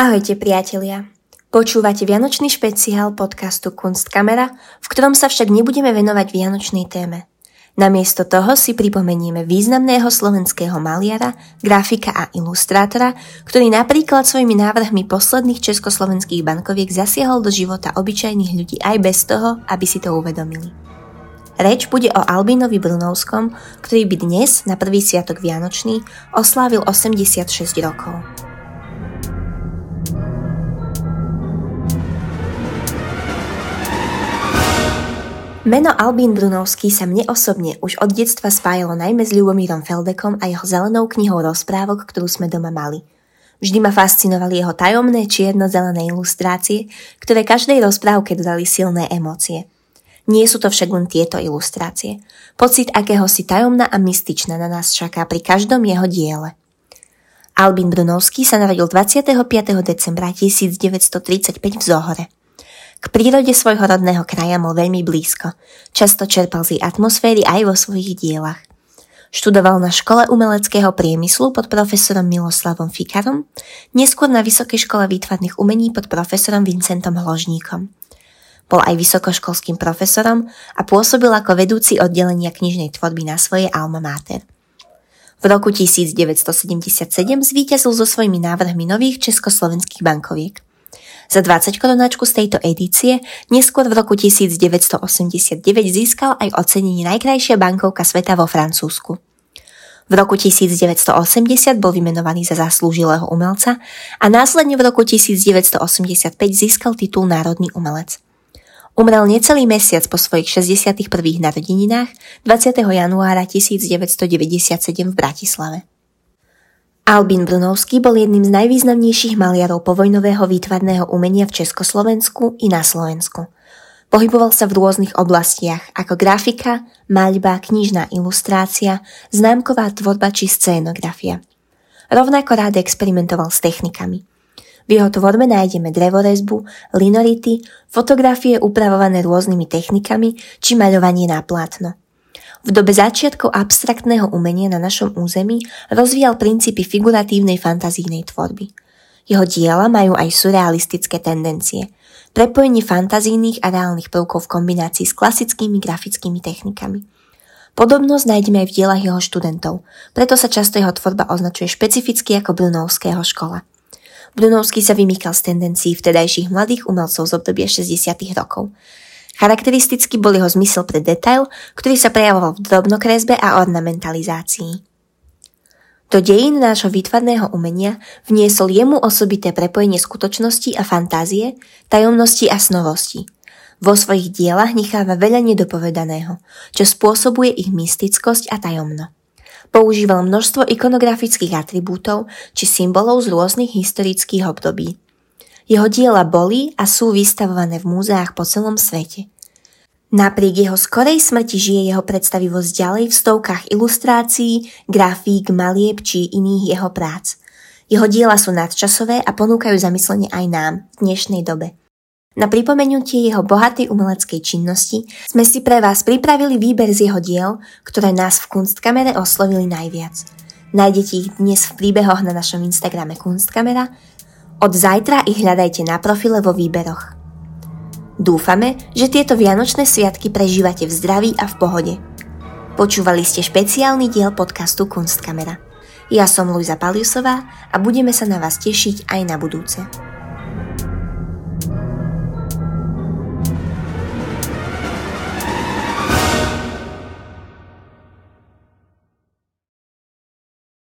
Ahojte priatelia. Počúvate Vianočný špeciál podcastu Kunstkamera, v ktorom sa však nebudeme venovať vianočnej téme. Namiesto toho si pripomenieme významného slovenského maliara, grafika a ilustrátora, ktorý napríklad svojimi návrhmi posledných československých bankoviek zasiahol do života obyčajných ľudí aj bez toho, aby si to uvedomili. Reč bude o Albínovi Brunovskom, ktorý by dnes, na prvý sviatok Vianočný, oslávil 86 rokov. Meno Albín Brunovský sa mne osobne už od detstva spájalo najmä s Ľubomírom Feldekom a jeho zelenou knihou rozprávok, ktorú sme doma mali. Vždy ma fascinovali jeho tajomné čierno-zelené ilustrácie, ktoré každej rozprávke dodali silné emócie. Nie sú to však len tieto ilustrácie. Pocit akéhosi tajomná a mystičná na nás čaká pri každom jeho diele. Albín Brunovský sa narodil 25. decembra 1935 v Zohore. K prírode svojho rodného kraja mal veľmi blízko. Často čerpal z atmosféry aj vo svojich dielach. Študoval na škole umeleckého priemyslu pod profesorom Miloslavom Fikarom, neskôr na Vysokej škole výtvarných umení pod profesorom Vincentom Hložníkom. Bol aj vysokoškolským profesorom a pôsobil ako vedúci oddelenia knižnej tvorby na svojej alma mater. V roku 1977 zvíťazil so svojimi návrhmi nových československých bankoviek – za 20 korunáčku z tejto edície neskôr v roku 1989 získal aj ocenenie najkrajšia bankovka sveta vo Francúzsku. V roku 1980 bol vymenovaný za zaslúžilého umelca a následne v roku 1985 získal titul Národný umelec. Umrel necelý mesiac po svojich 61. narodeninách 20. januára 1997 v Bratislave. Albín Brunovský bol jedným z najvýznamnejších maliarov povojnového výtvarného umenia v Československu i na Slovensku. Pohyboval sa v rôznych oblastiach, ako grafika, maľba, knižná ilustrácia, známková tvorba či scénografia. Rovnako rád experimentoval s technikami. V jeho tvorbe nájdeme drevorezbu, linority, fotografie upravované rôznymi technikami či maľovanie na plátno. V dobe začiatkov abstraktného umenia na našom území rozvíjal princípy figuratívnej fantazijnej tvorby. Jeho diela majú aj surrealistické tendencie, prepojenie fantazijných a reálnych prvkov v kombinácii s klasickými grafickými technikami. Podobnosť nájdeme aj v dielach jeho študentov, preto sa často jeho tvorba označuje špecificky ako Brunovského škola. Brunovský sa vymýkal z tendencií vtedajších mladých umelcov z obdobia 60. rokov. Charakteristický bol jeho zmysel pre detail, ktorý sa prejavoval v drobnokresbe a ornamentalizácii. Do dejín nášho výtvarného umenia vniesol jemu osobité prepojenie skutočnosti a fantázie, tajomnosti a snovosti. Vo svojich dielach necháva veľa nedopovedaného, čo spôsobuje ich mystickosť a tajomno. Používal množstvo ikonografických atribútov či symbolov z rôznych historických období, jeho diela boli a sú vystavované v múzeách po celom svete. Napriek jeho skorej smrti žije jeho predstavivosť ďalej v stovkách ilustrácií, grafík, malieb či iných jeho prác. Jeho diela sú nadčasové a ponúkajú zamyslenie aj nám v dnešnej dobe. Na pripomenutie jeho bohatej umeleckej činnosti sme si pre vás pripravili výber z jeho diel, ktoré nás v Kunstkamere oslovili najviac. Nájdete ich dnes v príbehoch na našom Instagrame Kunstkamera od zajtra ich hľadajte na profile vo výberoch. Dúfame, že tieto vianočné sviatky prežívate v zdraví a v pohode. Počúvali ste špeciálny diel podcastu Kunstkamera. Ja som Luisa Paliusová a budeme sa na vás tešiť aj na budúce.